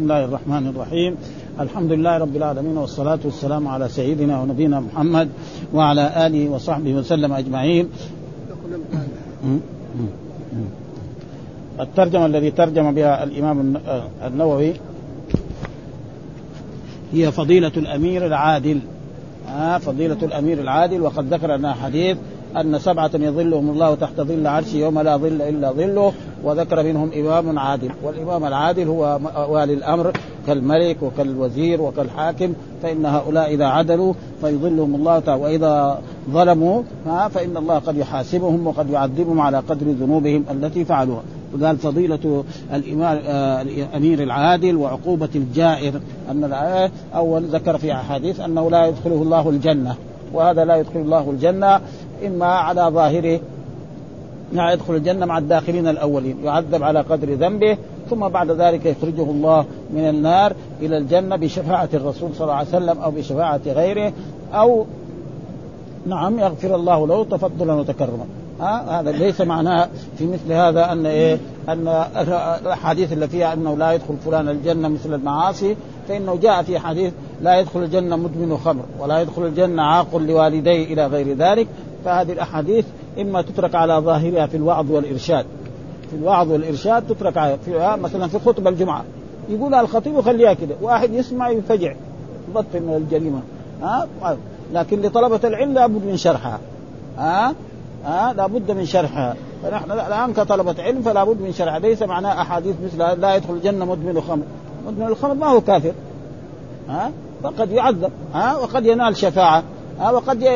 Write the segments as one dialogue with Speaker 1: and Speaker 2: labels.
Speaker 1: بسم الله الرحمن الرحيم. الحمد لله رب العالمين والصلاة والسلام على سيدنا ونبينا محمد وعلى آله وصحبه وسلم أجمعين. الترجمة الذي ترجم بها الإمام النووي هي فضيلة الأمير العادل. آه فضيلة الأمير العادل وقد ذكر لنا حديث أن سبعة يظلهم الله تحت ظل عرشه يوم لا ظل إلا ظله وذكر منهم إمام عادل. والإمام العادل هو والي الأمر كالملك وكالوزير وكالحاكم فإن هؤلاء إذا عدلوا فيظلهم الله تعالى وإذا ظلموا فإن الله قد يحاسبهم وقد يعذبهم على قدر ذنوبهم التي فعلوها. وقال فضيلة الإمام الأمير العادل وعقوبة الجائر أن الآية أول ذكر في أحاديث أنه لا يدخله الله الجنة. وهذا لا يدخل الله الجنة إما على ظاهره. لا يدخل الجنة مع الداخلين الأولين يعذب على قدر ذنبه ثم بعد ذلك يخرجه الله من النار إلى الجنة بشفاعة الرسول صلى الله عليه وسلم أو بشفاعة غيره أو نعم يغفر الله له تفضلا وتكرما. ها؟ هذا ليس معناه في مثل هذا أن إيه؟ أن الأحاديث اللي فيها أنه لا يدخل فلان الجنة مثل المعاصي فإنه جاء في حديث لا يدخل الجنة مدمن خمر ولا يدخل الجنة عاق لوالديه إلى غير ذلك فهذه الأحاديث إما تترك على ظاهرها في الوعظ والإرشاد. في الوعظ والإرشاد تترك في مثلا في خطبة الجمعة يقولها الخطيب وخليها كده واحد يسمع ينفجع يبطل من الجريمة ها؟ لكن لطلبة العلم لابد من شرحها ها؟ ها؟ لابد من شرحها فنحن الآن كطلبة علم فلا بد من شرحها ليس معناه أحاديث مثل لا يدخل الجنة مدمن الخمر. مدمن الخمر ما هو كافر. ها؟ فقد يعذب. ها؟ وقد ينال شفاعة. ها؟ وقد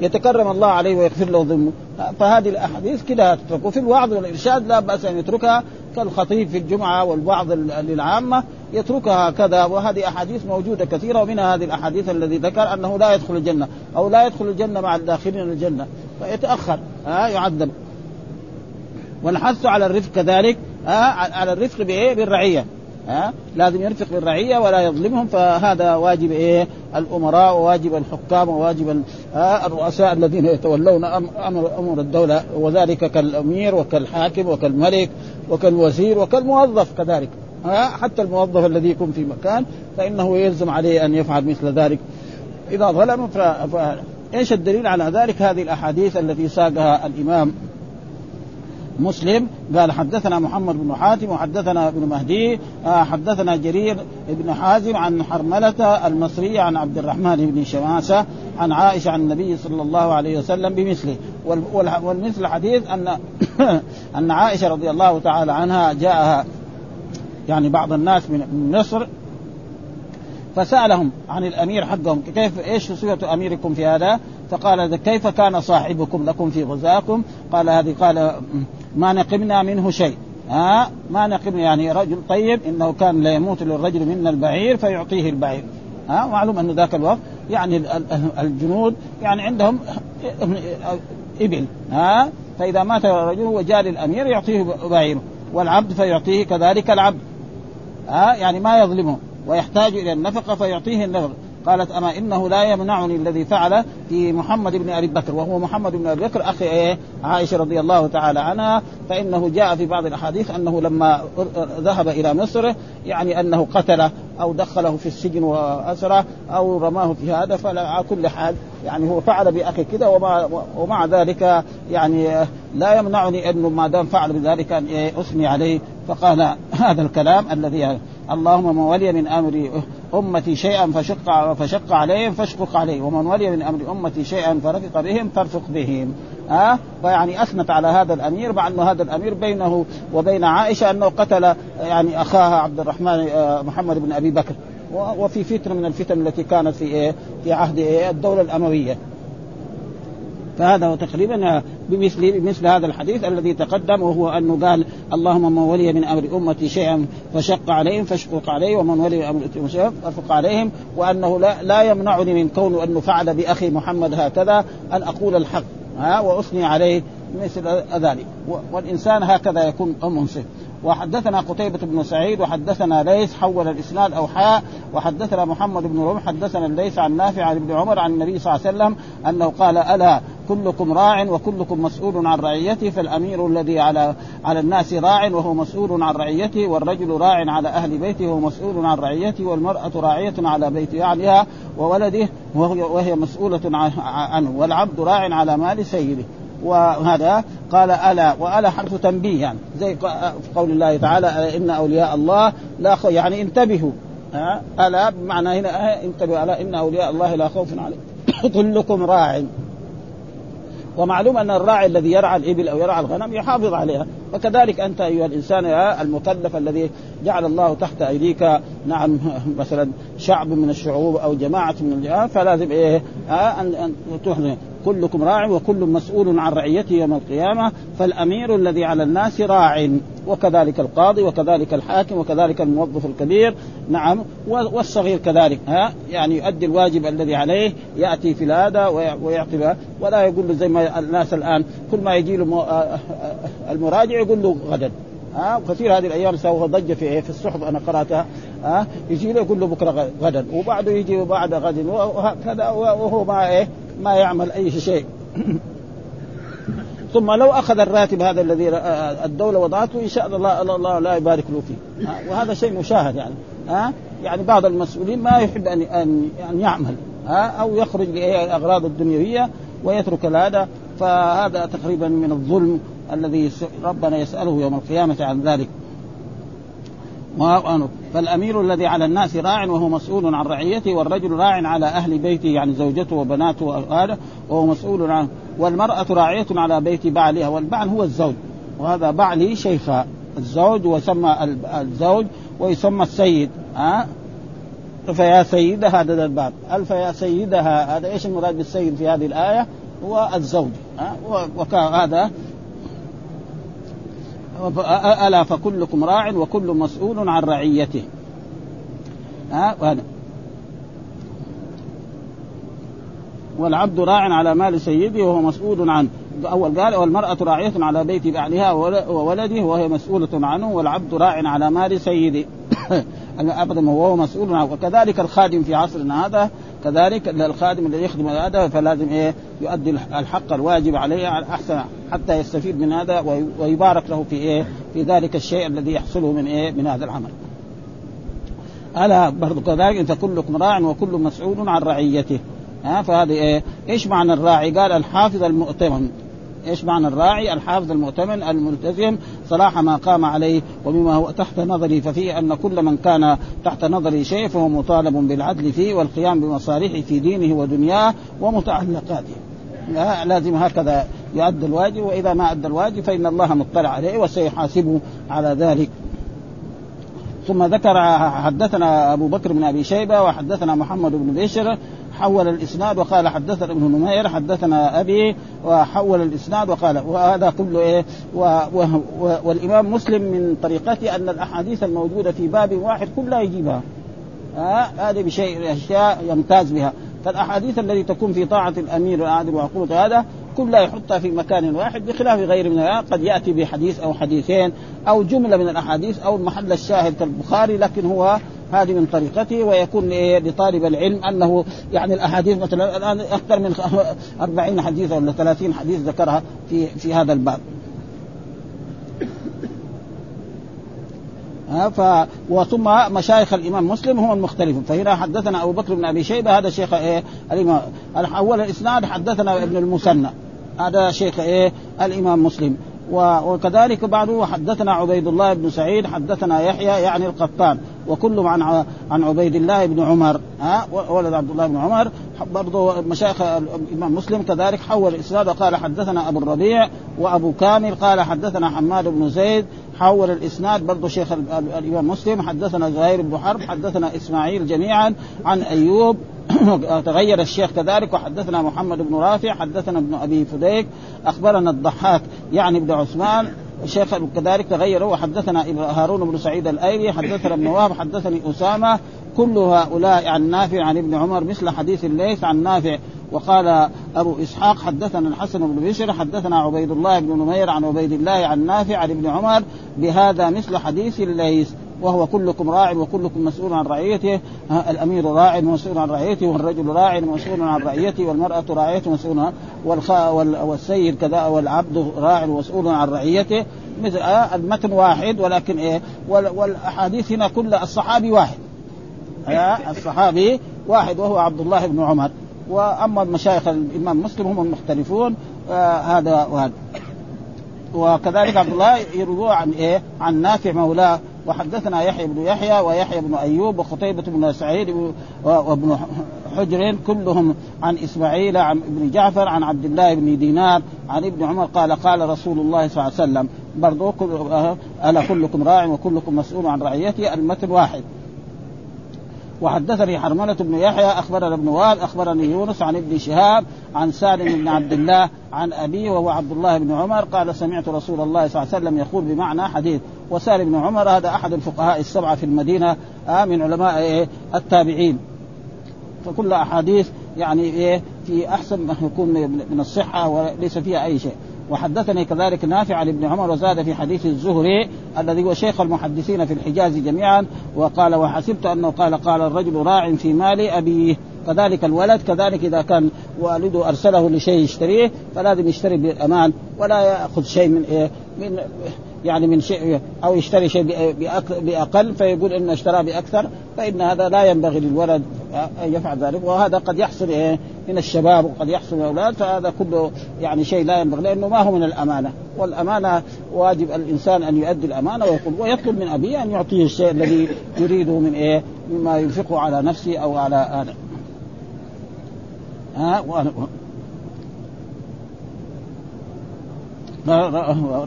Speaker 1: يتكرم الله عليه ويغفر له ذنبه. فهذه الأحاديث كده تترك. وفي الوعظ والإرشاد لا بأس أن يتركها. كالخطيب في الجمعة والوعظ للعامة يتركها كذا. وهذه أحاديث موجودة كثيرة. ومنها هذه الأحاديث الذي ذكر أنه لا يدخل الجنة. أو لا يدخل الجنة مع الداخلين الجنة. فيتاخر ها يعذب. والحث على الرفق كذلك ها على الرفق بإيه؟ بالرعية ها لازم يرفق بالرعية ولا يظلمهم فهذا واجب إيه؟ الأمراء وواجب الحكام وواجب الرؤساء الذين يتولون أمر أمور الدولة وذلك كالأمير وكالحاكم وكالملك وكالوزير وكالموظف كذلك ها حتى الموظف الذي يكون في مكان فإنه يلزم عليه أن يفعل مثل ذلك. إذا ظلم ف... ف... إيش الدليل على ذلك؟ هذه الأحاديث التي ساقها الإمام مسلم. قال حدثنا محمد بن حاتم وحدثنا ابن مهدي آه حدثنا جرير بن حازم عن حرملة المصري عن عبد الرحمن بن شماسة عن عائشة عن النبي صلى الله عليه وسلم بمثله. والمثل حديث أن أن عائشة رضي الله تعالى عنها جاءها يعني بعض الناس من مصر فسألهم عن الأمير حقهم كيف إيش صفة أميركم في هذا؟ فقال كيف كان صاحبكم لكم في غزاكم؟ قال هذه قال ما نقمنا منه شيء. ها؟ ما نقم يعني رجل طيب إنه كان لا يموت للرجل منا البعير فيعطيه البعير. ها؟ معلوم أنه ذاك الوقت يعني الجنود يعني عندهم إبل. ها؟ فإذا مات الرجل وجاء للأمير يعطيه بعيره والعبد فيعطيه كذلك العبد. ها؟ يعني ما يظلمه. ويحتاج إلى النفقة فيعطيه النفقة. قالت أما إنه لا يمنعني الذي فعل في محمد بن أبي بكر وهو محمد بن أبي بكر أخي إيه؟ عائشة رضي الله تعالى عنها فإنه جاء في بعض الأحاديث أنه لما ذهب إلى مصر يعني أنه قتله أو دخله في السجن وأسره أو رماه في هذا فعلى كل حال يعني هو فعل بأخي كذا ومع, ومع ذلك يعني لا يمنعني انه ما دام فعل بذلك أن أثني عليه. فقال هذا الكلام الذي اللهم من ولي من أمر أمتي شيئا فشق فشق عليهم فاشقق عليه ومن ولي من أمر أمتي شيئا فرفق بهم فارفق بهم. ها أه؟ فيعني أثنت على هذا الأمير مع أنه هذا الأمير بينه وبين عائشة أنه قتل يعني أخاها عبد الرحمن محمد بن أبي بكر. وفي فتنة من الفتن التي كانت في إيه؟ في عهد إيه؟ الدولة الأموية. فهذا هو تقريبا بمثل بمثل هذا الحديث الذي تقدم وهو انه قال اللهم من ولي من أمر أمتي شيئا فشق عليهم فاشقق عليه ومن ولي من أمر شيئا فارفق عليهم وأنه لا, لا يمنعني من كونه انه فعل بأخي محمد هكذا أن أقول الحق. ها وأثني عليه مثل ذلك. والإنسان هكذا يكون منصف. وحدثنا قتيبة بن سعيد وحدثنا ليس حول الإسناد أو حاء. وحدثنا محمد بن رمح حدثنا الليث عن نافع عن ابن عمر عن النبي صلى الله عليه وسلم أنه قال ألا كلكم راع وكلكم مسؤول عن رعيته فالأمير الذي على على الناس راع وهو مسؤول عن رعيته والرجل راع على أهل بيته وهو مسؤول عن رعيته والمرأة راعية على بيت أهلها وولده وهي مسؤولة عنه والعبد راع على مال سيده. وهذا قال ألا وألا حرف تنبيه يعني زي قول الله تعالى إن أولياء الله لا يعني انتبهوا. ألا بمعنى هنا انتبهوا ألا إن أولياء الله لا خوف عليهم. كلكم راع. ومعلوم أن الراعي الذي يرعى الإبل أو يرعى الغنم يحافظ عليها. وكذلك أنت أيها الإنسان المكلف الذي جعل الله تحت أيديك نعم مثلا شعب من الشعوب أو جماعة من الجهات فلازم إيه؟ ان أن كلكم راع وكل مسؤول عن رعيته يوم القيامة فالأمير الذي على الناس راع وكذلك القاضي وكذلك الحاكم وكذلك الموظف الكبير نعم والصغير كذلك ها يعني يؤدي الواجب الذي عليه يأتي في هذا ويعطي ولا يقول له زي ما الناس الآن كل ما يجي له المراجع يقول له غدا ها كثير هذه الأيام سوى ضجه في إيه؟ في الصحف أنا قرأتها ها يجي له يقول له بكرة غدا وبعده يجي بعد غد وهكذا وهو ما إيه ما يعمل أي شيء. ثم لو أخذ الراتب هذا الذي الدولة وضعته إن شاء الله الله لا يبارك له فيه. وهذا شيء مشاهد يعني. ها؟ يعني بعض المسؤولين ما يحب أن أن أن يعمل ها؟ أو يخرج لأغراض الدنيوية ويترك هذا فهذا تقريبا من الظلم الذي ربنا يسأله يوم القيامة عن ذلك. فالأمير الذي على الناس راع وهو مسؤول عن رعيته والرجل راع على أهل بيته يعني زوجته وبناته وهذا وهو مسؤول عن والمرأة راعية على بيت بعلها والبعل هو الزوج وهذا بعلي شيخا الزوج ويسمى الزوج ويسمى السيد ها؟ فيا سيدها هذا الباب ألف يا سيدها هذا إيش المراد بالسيد في هذه الآية؟ هو الزوج ها؟ وهذا ألا فكلكم راع وكل مسؤول عن رعيته. ها والعبد راع على مال سيده وهو مسؤول عنه. أول قال والمرأة راعية على بيت بعلها وولده وهي مسؤولة عنه والعبد راع على مال سيده. ابدا وهو مسؤول عنه. وكذلك الخادم في عصرنا هذا كذلك الخادم الذي يخدم هذا فلازم إيه؟ يؤدي الحق الواجب عليه أحسن حتى يستفيد من هذا ويبارك له في إيه؟ في ذلك الشيء الذي يحصله من إيه؟ من هذا العمل. ألا برضو كذلك أنت كلكم راع وكل مسؤول عن رعيته. ها فهذه إيه؟ إيش معنى الراعي؟ قال الحافظ المؤتمن. إيش معنى الراعي؟ الحافظ المؤتمن الملتزم صلاح ما قام عليه ومما هو تحت نظري ففيه أن كل من كان تحت نظري شيء فهو مطالب بالعدل فيه والقيام بمصالحه في دينه ودنياه ومتعلقاته. لازم هكذا يؤدي الواجب وإذا ما أدى الواجب فإن الله مطلع عليه وسيحاسبه على ذلك. ثم ذكر حدثنا أبو بكر بن أبي شيبة وحدثنا محمد بن بشر حول الإسناد وقال حدثنا ابن نمير حدثنا أبي وحول الإسناد وقال وهذا كله إيه؟ و و و والإمام مسلم من طريقته أن الأحاديث الموجودة في باب واحد كلها يجيبها. آه هذه بشيء أشياء يمتاز بها. فالأحاديث التي تكون في طاعة الأمير العادل وعقوبة هذا كلها يحطها في مكان واحد بخلاف غير من قد يأتي بحديث أو حديثين أو جملة من الأحاديث أو المحل الشاهد كالبخاري لكن هو هذه من طريقته ويكون لطالب العلم أنه يعني الأحاديث مثلا الآن أكثر من 40 حديث ولا 30 حديث ذكرها في في هذا الباب. ف وثم مشايخ الإمام مسلم هم المختلفون. فهنا حدثنا أبو بكر بن أبي شيبة هذا شيخ إيه الإمام أول الإسناد حدثنا ابن المثنى. هذا شيخ إيه؟ الإمام مسلم. وكذلك بعده حدثنا عبيد الله بن سعيد حدثنا يحيى يعني القطان. وكلهم عن عن عبيد الله بن عمر. ها؟ ولد عبد الله بن عمر. برضه مشايخ الإمام مسلم كذلك حول الإسناد. وقال حدثنا أبو الربيع وأبو كامل. قال حدثنا حماد بن زيد. حول الإسناد. برضه شيخ الإمام مسلم. حدثنا زهير بن حرب. حدثنا إسماعيل جميعا عن أيوب تغير الشيخ كذلك. وحدثنا محمد بن رافع حدثنا ابن أبي فديك أخبرنا الضحاك يعني ابن عثمان. الشيخ كذلك تغير. وحدثنا هارون بن سعيد الأيلي حدثنا ابن وهب حدثني أسامة. كل هؤلاء عن نافع عن ابن عمر مثل حديث الليث عن نافع. وقال أبو إسحاق حدثنا الحسن بن بشر حدثنا عبيد الله بن نمير عن عبيد الله عن نافع عن ابن عمر. بهذا مثل حديث الليث وهو كلكم راع وكلكم مسؤول عن رعيته. الأمير راع ومسؤول عن رعيته والرجل راع ومسؤول عن رعيته والمرأة راعية ومسؤول والسيد كذا والعبد راع ومسؤول عن رعيته. مثل المتن واحد ولكن إيه والأحاديث هنا كل الصحابي واحد. الصحابي واحد وهو عبد الله بن عمر. وأما مشايخ الإمام مسلم هم المختلفون آه هذا وهذا. وكذلك عبد الله يروى عن إيه؟ عن نافع مولاه وحدثنا يحيى بن يحيى ويحيى بن أيوب وقتيبة بن سعيد وابن حجر كلهم عن إسماعيل عن ابن جعفر عن عبد الله بن دينار عن ابن عمر قال قال رسول الله صلى الله عليه وسلم برضو ألا كلكم راع وكلكم مسؤول عن رعيته المتن واحد. وحدثني حرملة بن يحيى أخبرنا ابن وهب أخبرني يونس عن ابن شهاب عن سالم بن عبد الله عن أبيه وهو عبد الله بن عمر قال سمعت رسول الله صلى الله عليه وسلم يقول بمعنى حديث. وسالم بن عمر هذا أحد الفقهاء السبعة في المدينة آه من علماء إيه التابعين. فكل أحاديث يعني إيه في أحسن ما يكون من الصحة وليس فيها أي شيء. وحدثني كذلك نافع عن ابن عمر وزاد في حديث الزهري الذي هو شيخ المحدثين في الحجاز جميعا وقال وحسبت أنه قال قال الرجل راع في مال أبيه كذلك الولد كذلك إذا كان والده أرسله لشيء يشتريه فلازم يشتري بالامان ولا يأخذ شيء من إيه من يعني من شيء أو يشتري شيء بأقل فيقول إنه اشترى بأكثر فإن هذا لا ينبغي للولد أن يفعل ذلك وهذا قد يحصل إيه من الشباب وقد يحصل الاولاد فهذا كله يعني شيء لا ينبغي لأنه ما هو من الأمانة. والأمانة واجب الإنسان أن يؤدي الأمانة ويقول ويطلب من أبيه أن يعطيه الشيء الذي يريده من إيه؟ مما ينفقه على نفسه أو على هذا ها؟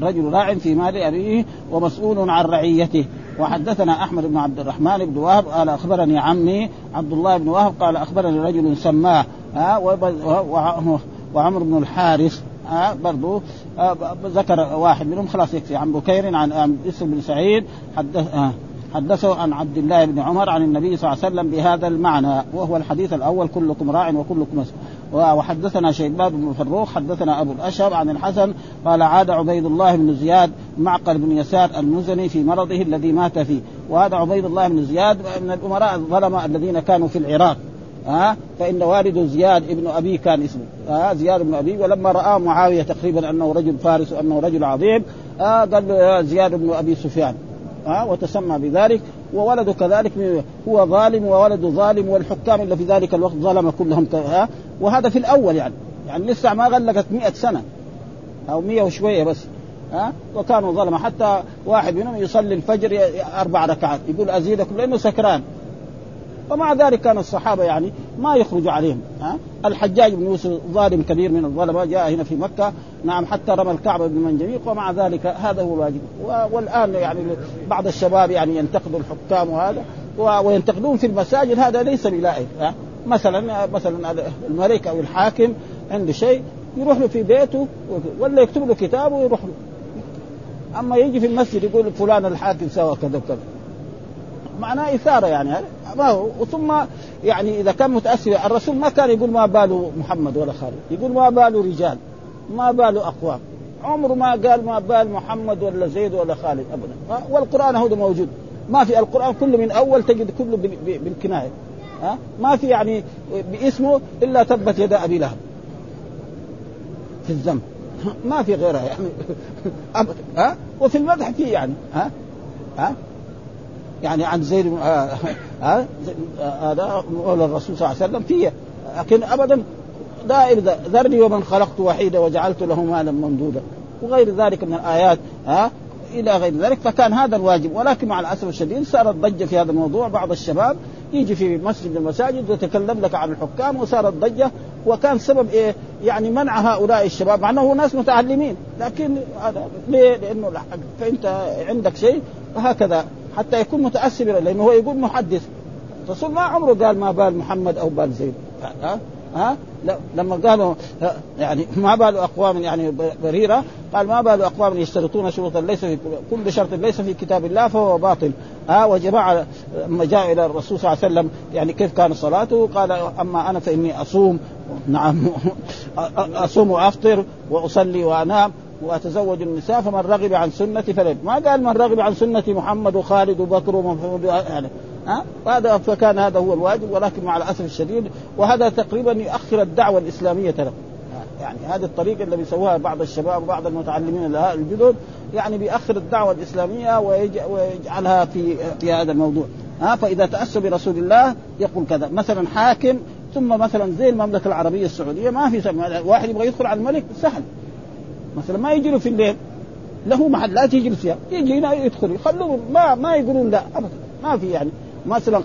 Speaker 1: رجل راع في مال أبيه ومسؤول عن رعيته. وحدثنا أحمد بن عبد الرحمن بن وهب قال أخبرني عمي عبد الله بن وهب قال أخبرني رجل سماه ها وعمر بن الحارث ها برضو ذكر واحد منهم خلاص يكفي. عن بكير عن اسم بن سعيد حدث حدثه عن عبد الله بن عمر عن النبي صلى الله عليه وسلم بهذا المعنى وهو الحديث الأول كلكم راع وكلكم مسؤول. وحدثنا شيبان بن فروخ حدثنا أبو الاشهر عن الحسن قال عاد عبيد الله بن زياد معقل بن يسار المزني في مرضه الذي مات فيه. وهذا عبيد الله بن زياد من الأمراء الظلمة الذين كانوا في العراق. ها؟ فإن والد زياد ابن أبي كان اسمه. ها؟ زياد بن أبي. ولما رأى معاوية تقريبا أنه رجل فارس وأنه رجل عظيم ها؟ قال له زياد بن أبي سفيان. ها؟ وتسمى بذلك. وولده كذلك هو ظالم وولده ظالم والحكام اللي في ذلك الوقت ظلم كلهم ها؟ وهذا في الأول يعني. يعني لسه ما غلقت مئة سنة. أو مئة وشوية بس. ها؟ وكانوا ظلمه حتى واحد منهم يصلي الفجر أربع ركعات. يقول أزيدكم لأنه سكران. ومع ذلك كان الصحابة يعني ما يخرجوا عليهم ها؟ الحجاج بن يوسف ظالم كبير من الظلمة جاء هنا في مكة نعم حتى رمى الكعبة بمنجنيق ومع ذلك هذا هو الواجب. والآن يعني بعض الشباب يعني ينتقدوا الحكام وهذا وينتقدون في المساجد هذا ليس بلائق مثلا مثلا الملك أو الحاكم عنده شيء يروح له في بيته ولا يكتب له كتاب ويروح له. أما يجي في المسجد يقول فلان الحاكم سوى كذا وكذا. معناه إثارة يعني. ما هو وثم يعني إذا كان متاثر الرسول ما كان يقول ما باله محمد ولا خالد. يقول ما باله رجال ما باله أقوام. عمره ما قال ما بال محمد ولا زيد ولا خالد ابدا. والقرآن هو موجود. ما في القرآن كله من أول تجد كله بالكناية. ها؟ ما في يعني باسمه إلا تبت يد أبي لهب. في الذنب ما في غيرها يعني. ابدا. ها؟ وفي المدح في يعني. ها؟ ها؟ يعني عن زيد آه، آه، هذا مولى الرسول صلى الله عليه وسلم فيه. لكن ابدا دائر ذرني ومن خلقت وحيدا وجعلت له مالا ممدودا. وغير ذلك من الآيات ها إلى غير ذلك فكان هذا الواجب. ولكن مع الاسف الشديد صارت ضجه في هذا الموضوع. بعض الشباب يجي في مسجد المساجد ويتكلم لك عن الحكام وصارت ضجه وكان سبب إيه؟ يعني منع هؤلاء الشباب مع أنه ناس متعلمين. لكن هذا ليه؟ لأنه فأنت عندك شيء وهكذا حتى يكون متاثر لأنه هو يقول محدث. الرسول ما عمره قال ما بال محمد أو بال زيد. ها؟ ها؟ لا لما قالوا يعني ما بال أقوام يعني بريرة قال ما بال أقوام يشترطون شروطا ليس في كل شرط ليس في كتاب الله فهو باطل. ها؟ وجماعة لما جاء إلى الرسول صلى الله عليه وسلم يعني كيف كان صلاته؟ قال أما أنا فإني أصوم نعم أصوم وأفطر وأصلي وأنام. وأتزوج النساء فمن رغب عن سنتي فلن ما قال من رغب عن سنتي محمد وخالد وبكر ومحمد يعني ها؟ هذا فكان هذا هو الواجب ولكن مع الأسف الشديد وهذا تقريبا يؤخر الدعوة الإسلامية له يعني هذه الطريقة اللي بيسووها بعض الشباب وبعض المتعلمين الجدد يعني بيأخر الدعوة الإسلامية ويجعلها في في هذا الموضوع. ها؟ فإذا تاسوا برسول الله يقول كذا. مثلا حاكم ثم مثلا زي المملكة العربية السعودية ما في واحد يبغى يدخل على الملك سهل. مثلا ما يجي له في الليل له محلات يجلس فيها يجي هنا يدخل يخلوه ما ما يقولون لا ابدا. ما في يعني مثلا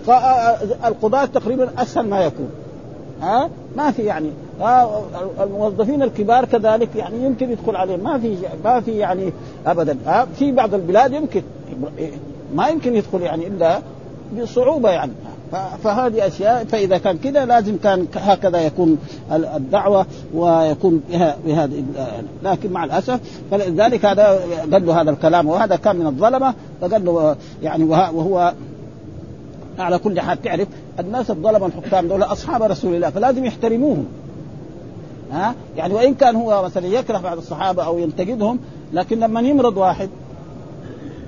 Speaker 1: القضاة تقريبا أسهل ما يكون. ها؟ ما في يعني. الموظفين الكبار كذلك يعني يمكن يدخل عليهم. ما في ما في يعني ابدا. ها؟ في بعض البلاد يمكن ما يمكن يدخل يعني إلا بصعوبة يعني. فهذه أشياء فإذا كان كذا لازم كان هكذا يكون الدعوة ويكون بهذه لكن مع الأسف فلذلك هذا قال له هذا الكلام وهذا كان من الظلمة فقال له يعني وهو على كل حال تعرف الناس الظلمة الحكام دول أصحاب رسول الله فلازم يحترموهم. ها؟ يعني وإن كان هو مثلا يكره بعض الصحابة أو ينتقدهم لكن لما يمرض واحد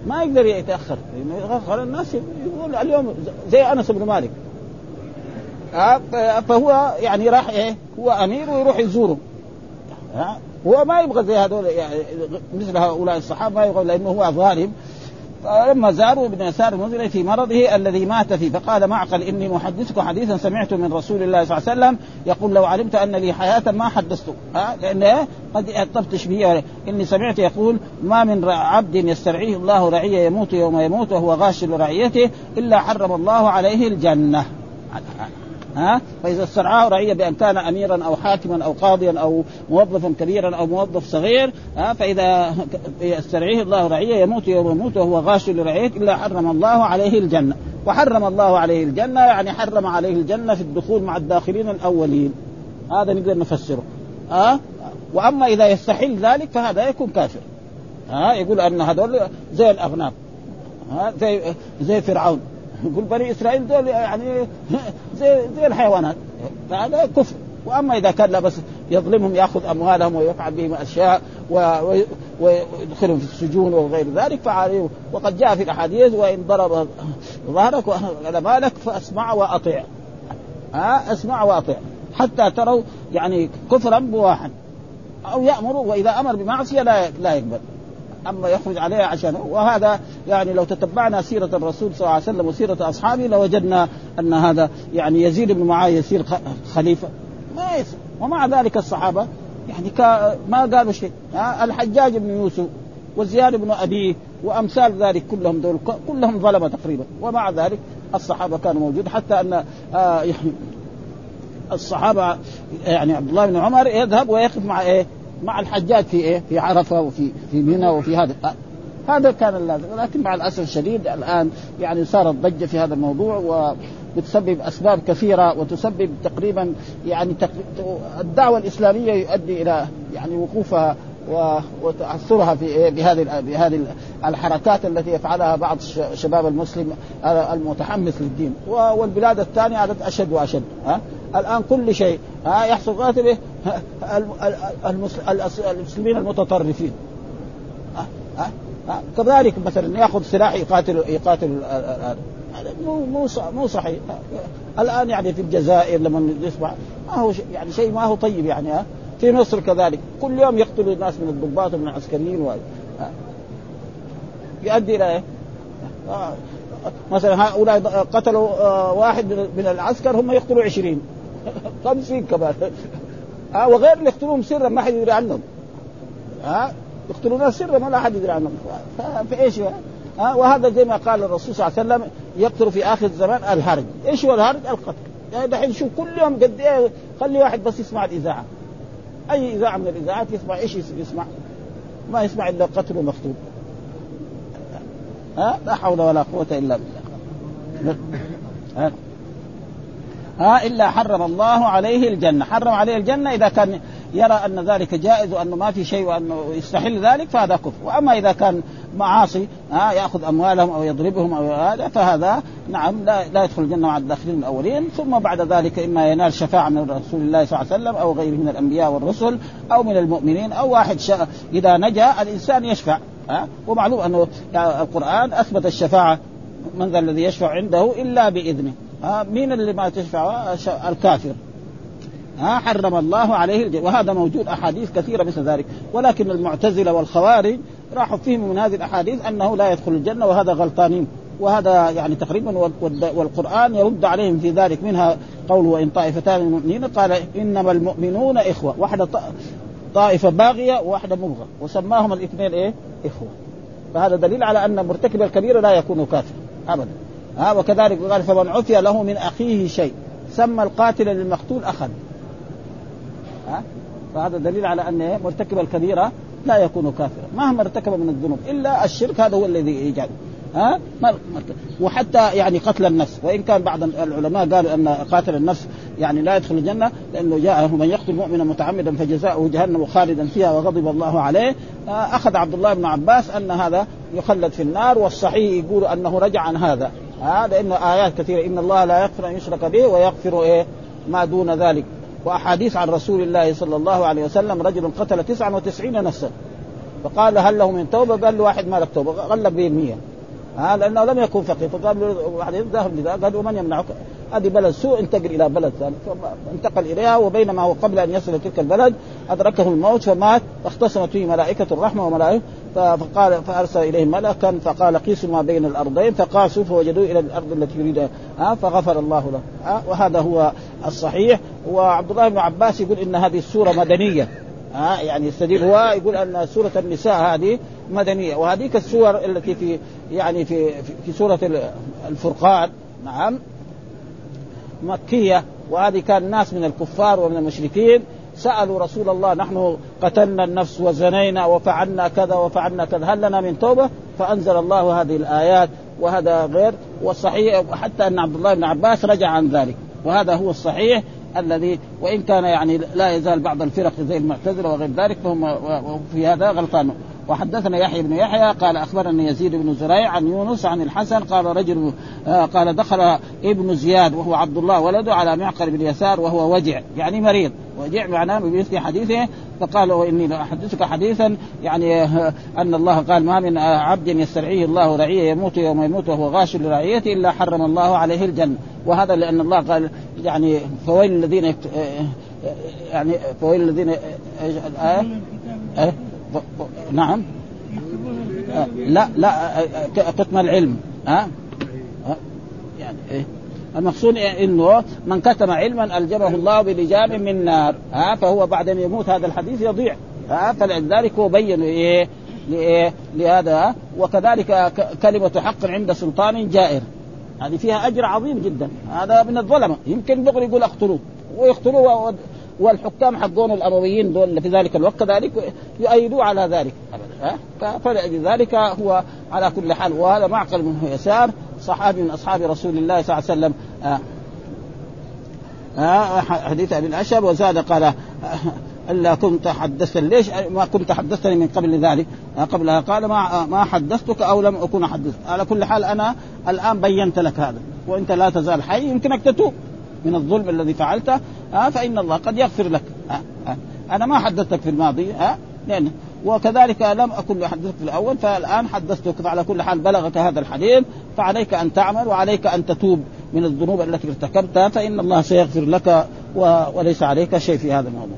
Speaker 1: ما يقدر يتأخر. يتأخر الناس يقول اليوم زي أنس بن مالك. فهو يعني راح إيه؟ هو أمير ويروح يزوره. هو ما يبغى زي هذول يعني مثل هؤلاء الصحابة ما يبغى لأنه هو ظالم فلما زاروا ابن يسار المزني في مرضه الذي مات فيه فقال معقل إني محدثك حديثا سمعته من رسول الله صلى الله عليه وسلم يقول لو علمت أن لي حياة ما حدثت. ها؟ لأن قد اعتبتش به. إني سمعت يقول ما من عبد يسترعيه الله رعية يموت يوم يموت وهو غاش لرعيته إلا حرم الله عليه الجنة. ها؟ فإذا استرعاه رعيه بأن كان اميرا أو حاكما أو قاضيا أو موظفا كبيرا أو موظف صغير ها؟ فإذا يسترعيه الله رعية يموت يوم يموت وهو غاش لرعيته إلا حرم الله عليه الجنة. وحرم الله عليه الجنة يعني حرم عليه الجنة في الدخول مع الداخلين الأولين. هذا نقدر نفسره. ها؟ وأما إذا يستحل ذلك فهذا يكون كافر. ها؟ يقول أن هذول زي الأغنام. ها؟ زي زي فرعون. يقول بني إسرائيل دول يعني زي زي الحيوانات. فهذا كفر. وأما إذا كان لا بس يظلمهم يأخذ أموالهم ويفعل بهم أشياء ويدخلهم في السجون وغير ذلك فعليه. وقد جاء في الأحاديث وإن ضرب ظهرك مالك فأسمع واطيع ها؟ أسمع واطيع حتى تروا يعني كفرا بواحا أو يامر وإذا أمر بمعصية لا لا يقبل. أما يخرج عليها عشان وهذا يعني لو تتبعنا سيرة الرسول صلى الله عليه وسلم وسيرة أصحابه لوجدنا أن هذا يعني يزيد بن معاوية يصير خليفة. ما يصير. ومع ذلك الصحابة يعني ما قالوا شيء. الحجاج بن يوسف وزياد بن ابيه وأمثال ذلك كلهم دول. كلهم ظلمه تقريبا. ومع ذلك الصحابة كانوا موجود. حتى أن آه يعني الصحابة يعني عبد الله بن عمر يذهب ويقف مع إيه؟ مع الحجاج في إيه؟ في عرفة وفي في منى وفي هذا. هذا كان اللازم. ولكن مع الأسف الشديد الآن يعني صارت ضجه في هذا الموضوع وبتسبب أسباب كثيرة وتسبب تقريبا يعني الدعوة الإسلامية يؤدي إلى يعني وقوفها وتأثرها في إيه؟ بهذه بهذه الحركات التي يفعلها بعض شباب المسلم المتحمس للدين. والبلاد الثانية عادت أشد وأشد. ها؟ الآن كل شيء ها يحصل غاتبه المسلمين المتطرفين. ها كذلك مثلا يأخذ سلاح يقاتل يقاتل هذا مو مو مو صحيح. الآن يعني في الجزائر لما نسمع ما هو يعني شيء ما هو طيب يعني ها. في مصر كذلك كل يوم يقتلوا ناس من الضباط ومن العسكريين و... يؤدي إلى إيه؟ آه. مثلا هؤلاء قتلوا آه واحد من العسكر هم يقتلوا عشرين. خمسين كمان. آه وغير اللي يقتلوهم سرا ما حد يدري عنهم. ها آه يقتلوا ناس سرا ما أحد يدري عنهم. فايش ها آه وهذا زي ما قال الرسول صلى الله عليه وسلم يقتل في آخر الزمان الهرج. إيش هو الهرج؟ القتل. يعني دحين شوف كل يوم قد إيه خلي واحد بس يسمع الإذاعة. أي إذاعة من الإذاعات يسمع إيش يسمع؟ ما يسمع إلا قتل ومقتول. ها لا حول ولا قوة إلا بالله. ها ها إلا حرم الله عليه الجنة، حرم عليه الجنة إذا كان يرى أن ذلك جائز وأنه ما في شيء وأنه يستحل ذلك فهذا كفر، وأما إذا كان معاصي ها يأخذ أموالهم أو يضربهم أو هذا فهذا نعم لا, لا يدخل الجنة مع الداخلين الأولين. ثم بعد ذلك إما ينال شفاعة من رسول الله صلى الله عليه وسلم أو غيره من الأنبياء والرسل أو من المؤمنين أو واحد شاء إذا نجا الإنسان يشفع ها. ومعلوم أنه القرآن أثبت الشفاعة من ذا الذي يشفع عنده إلا بإذنه. ها مين اللي ما تشفع الكافر. ها حرم الله عليه الجنة. وهذا موجود أحاديث كثيرة مثل ذلك. ولكن المعتزلة والخوارج راحوا فيهم من هذه الأحاديث أنه لا يدخل الجنة وهذا غلطانين. وهذا يعني تقريبا والقرآن يرد عليهم في ذلك. منها قول وإن طائفتان من المؤمنين قال إنما المؤمنون إخوة. واحدة طائفة باغية وواحدة مبغى وسماهم الاثنين إيه؟ إخوة. فهذا دليل على أن مرتكب الكبيره لا يكون كافرا. ابدا. ها وكذلك قال فمن عفي له من اخيه شيء سمى القاتل للمقتول اخا. ها؟ فهذا دليل على أن مرتكب الكبيرة لا يكون كافرا مهما ارتكب من الذنوب إلا الشرك هذا هو الذي يجعله ها؟ وحتى يعني قتل النفس. وإن كان بعض العلماء قالوا أن قاتل النفس يعني لا يدخل الجنة لأنه جاءه من يقتل مؤمنا متعمدا فجزاؤه جهنم خالدا فيها وغضب الله عليه. أخذ عبد الله بن عباس أن هذا يخلد في النار والصحيح يقول أنه رجع عن هذا. هذا لأنه آيات كثيرة إن الله لا يغفر أن يشرك به ويغفر إيه ما دون ذلك. وأحاديث عن رسول الله صلى الله عليه وسلم رجل قتل 99 نفسا. فقال هل له من توبة؟ قال له واحد ما لك توبة. غلق به 100 ها لأنه لم يكن فقير. فقال واحد ذهب لذا قال ومن يمنعك؟ هذه بلد سوء انتقل إلى بلد ثاني. فانتقل إليها وبينما هو قبل أن يصل تلك البلد أدركه الموت فمات. فاختصمت فيه ملائكة الرحمة وملائكة فقال فأرسل اليه ملكا فقال قيسوا ما بين الأرضين. فقاسوا فوجدوا إلى الأرض التي يريدها ها فغفر الله له ها. وهذا هو الصحيح. وعبد الله بن عباس يقول إن هذه السورة مدنية ها. يعني يستدل هو يقول أن سورة النساء هذه مدنية. وهذيك السور التي في يعني في في سورة الفرقان نعم مكية. وهذه كان ناس من الكفار ومن المشركين سألوا رسول الله نحن قتلنا النفس وزنينا وفعلنا كذا وفعلنا كذا هل لنا من توبة؟ فأنزل الله هذه الآيات وهذا غير. والصحيح حتى أن عبد الله بن عباس رجع عن ذلك. وهذا هو الصحيح الذي وإن كان يعني لا يزال بعض الفرق زي المعتزلة وغير ذلك فهم في هذا غلطان. وحدثنا يحيى بن يحيى قال اخبرني يزيد بن زريع عن يونس عن الحسن قال رجل آه قال دخل ابن زياد وهو عبد الله ولده على معقل بن يسار وهو وجع يعني مريض وجع معناه بمثل حديثه فقال إني لاحدثك حديثا يعني آه أن الله قال ما من عبد يسترعيه الله رعية يموت يوم يموت وهو غاش لرعيته إلا حرم الله عليه الجنة وهذا لأن الله قال يعني فويل الذين. آه، يعني فويل الذين آه، نعم. لا لا كتم العلم ها؟ يعني إيه؟ المقصود إنه من كتم علما ألجمه الله بلجام من نار ها؟ فهو بعد أن يموت هذا الحديث يضيع ها؟ فلذلك هو بين إيه؟ لإيه؟ لهذا وكذلك كلمة حق عند سلطان جائر. هذه فيها أجر عظيم جدا هذا من الظلمة. يمكن دغري يقول اقتلوه ويقتلوه والحكام حقون الأمويين دول في ذلك الوقت كذلك يؤيدوا على ذلك. ابدا فلأجل ذلك هو على كل حال وهذا معقل بن يسار صحابي من أصحاب رسول الله صلى الله عليه وسلم. آه آه حديث أبي الاشهب وزاد قال إلا كنت حدثتني ليش ما كنت حدثتني من قبل ذلك؟ قبلها قال ما ما حدثتك أو لم أكن حدثت. على كل حال أنا الآن بينت لك هذا وإنت لا تزال حي يمكنك تتوب من الظلم الذي فعلته. آه فإن الله قد يغفر لك. آه آه أنا ما حدثتك في الماضي آه لأن وكذلك لم أكن أحدثك في الأول فالآن حدثتك فعلى كل حال بلغك هذا الحديث فعليك أن تعمل وعليك أن تتوب من الذنوب التي ارتكبتها فإن الله سيغفر لك وليس عليك شيء في هذا الموضوع.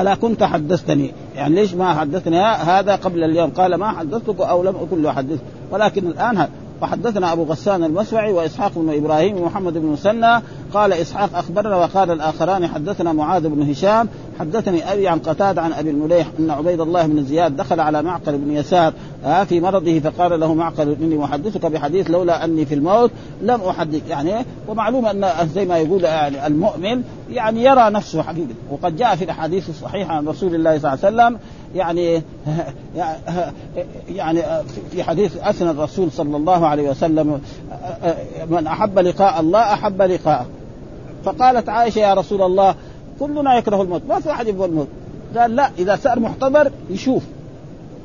Speaker 1: ألا كنت حدثتني؟ يعني ليش ما حدثني هذا قبل اليوم. قال ما حدثتك أو لم أكن حدث ولكن الآن وحدثنا أبو غسان المسوعي وإسحاق بن إبراهيم ومحمد بن مسنى. قال إسحاق أخبرنا وقال الآخران حدثنا معاذ بن هشام حدثني أبي عن قتاد عن أبي المليح أن عبيد الله بن زياد دخل على معقل بن يسار آه في مرضه فقال له معقل إني أحدثك بحديث لولا أني في الموت لم أحدث يعني ومعلوم أن زي ما يقول يعني المؤمن يعني يرى نفسه حقيقة. وقد جاء في الأحاديث الصحيحة عن رسول الله صلى الله عليه وسلم يعني يعني في حديث اثنى الرسول صلى الله عليه وسلم من أحب لقاء الله أحب لقاءه. فقالت عائشة يا رسول الله كلنا يكره الموت. ما في أحد يبغى الموت. قال لا إذا صار محتضر يشوف.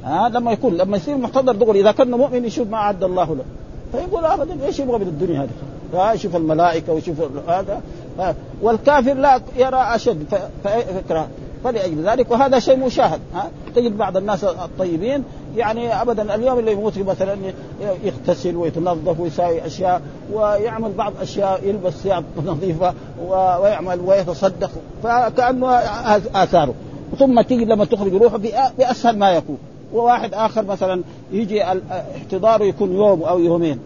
Speaker 1: ها لما يكون لما يصير محتضر دغري إذا كان مؤمن يشوف ما أعد الله له. فيقول ابدا إيش يبغى من الدنيا هذه يشوف الملائكة ويشوف هذا. والكافر لا يرى أشد. فيكره فلأجل ذلك وهذا شيء مشاهد ها؟ تجد بعض الناس الطيبين يعني ابدا اليوم اللي يموت مثلا يغتسل ويتنظف ويساوي أشياء ويعمل بعض أشياء يلبس ثياب نظيفة ويعمل ويتصدق فكأنه آثاره. ثم تيجي لما تخرج روحه بأسهل ما يكون. وواحد آخر مثلا يجي احتضاره يكون يوم أو يومين.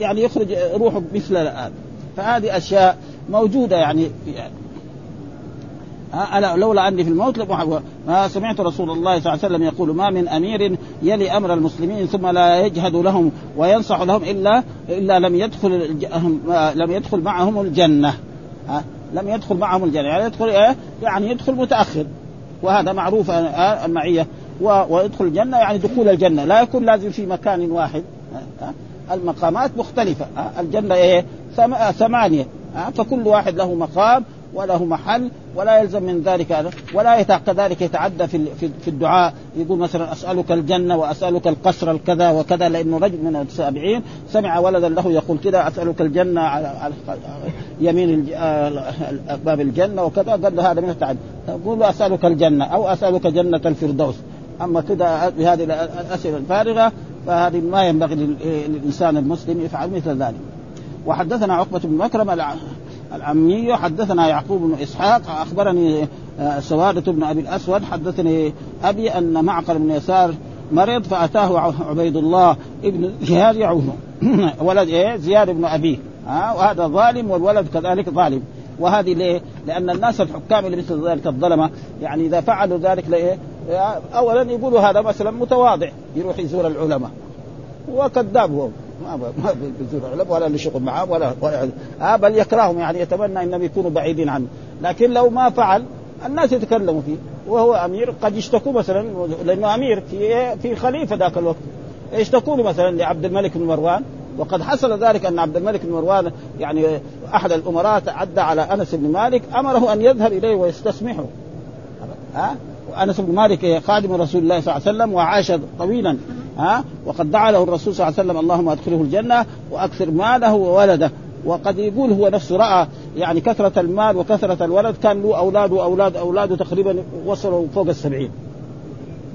Speaker 1: يعني يخرج روحه مثل الآن. فهذه أشياء موجودة يعني, يعني ألا لولا أني في الموت ما سمعت رسول الله صلى الله عليه وسلم يقول ما من أمير يلي أمر المسلمين ثم لا يجهد لهم وينصح لهم إلا إلا لم يدخل لم يدخل معهم الجنة. لم يدخل معهم الجنة. يعني يدخل إيه؟ يعني يدخل متأخر. وهذا معروف المعية. ويدخل الجنة يعني دخول الجنة. لا يكون لازم في مكان واحد. المقامات مختلفة. الجنة إيه؟ ثمانية. فكل واحد له مقام وله محل ولا يلزم من ذلك ولا كذلك يتعدى في في الدعاء. يقول مثلا أسألك الجنة وأسألك القصر الكذا وكذا لأنه رجل من السابعين سمع ولدا له يقول كذا أسألك الجنة على يمين باب الجنة وكذا. قال هذا من التعدي. يقول أسألك الجنة أو أسألك جنة الفردوس. أما كذا بهذه الأسئلة الفارغة فهذه ما ينبغي للإنسان المسلم يفعل مثل ذلك. وحدثنا عقبة بن مكرم العمي حدثنا يعقوب بن إسحاق أخبرني آه، سوادة بن أبي الأسود حدثني أبي أن معقل بن يسار مرض فأتاه عبيد الله ابن زياد يعوده ولد إيه؟ زياد بن ابيه ها آه وهذا ظالم والولد كذلك ظالم. وهذه ليه؟ لأن الناس الحكام اللي مثل ذلك الظلمة يعني إذا فعلوا ذلك ليه؟ اولا يقولوا هذا مثلا متواضع يروح يزور العلماء. وكذاب هو ما ما بيزور العلماء ولا له شغل معاه ولا ولا آه بل يكرههم يعني يتمنى إنهم يكونوا بعيدين عنه. لكن لو ما فعل الناس يتكلموا فيه. وهو أمير قد يشتكوا مثلا لأنه أمير في في خليفة ذاك الوقت. يشتكوا مثلا لعبد الملك بن مروان. وقد حصل ذلك أن عبد الملك بن مروان يعني أحد الأمراء تعدى على أنس بن مالك. أمره أن يذهب إليه ويستسمحه. ها؟ وأنس بن مالك خادم رسول الله صلى الله عليه وسلم وعاش طويلا. ها؟ وقد دعا له الرسول صلى الله عليه وسلم اللهم أدخله الجنة وأكثر ماله وولده. وقد يقول هو نفسه رأى يعني كثرة المال وكثرة الولد كان له أولاد وأولاد أولاده تقريبا وصلوا فوق السبعين.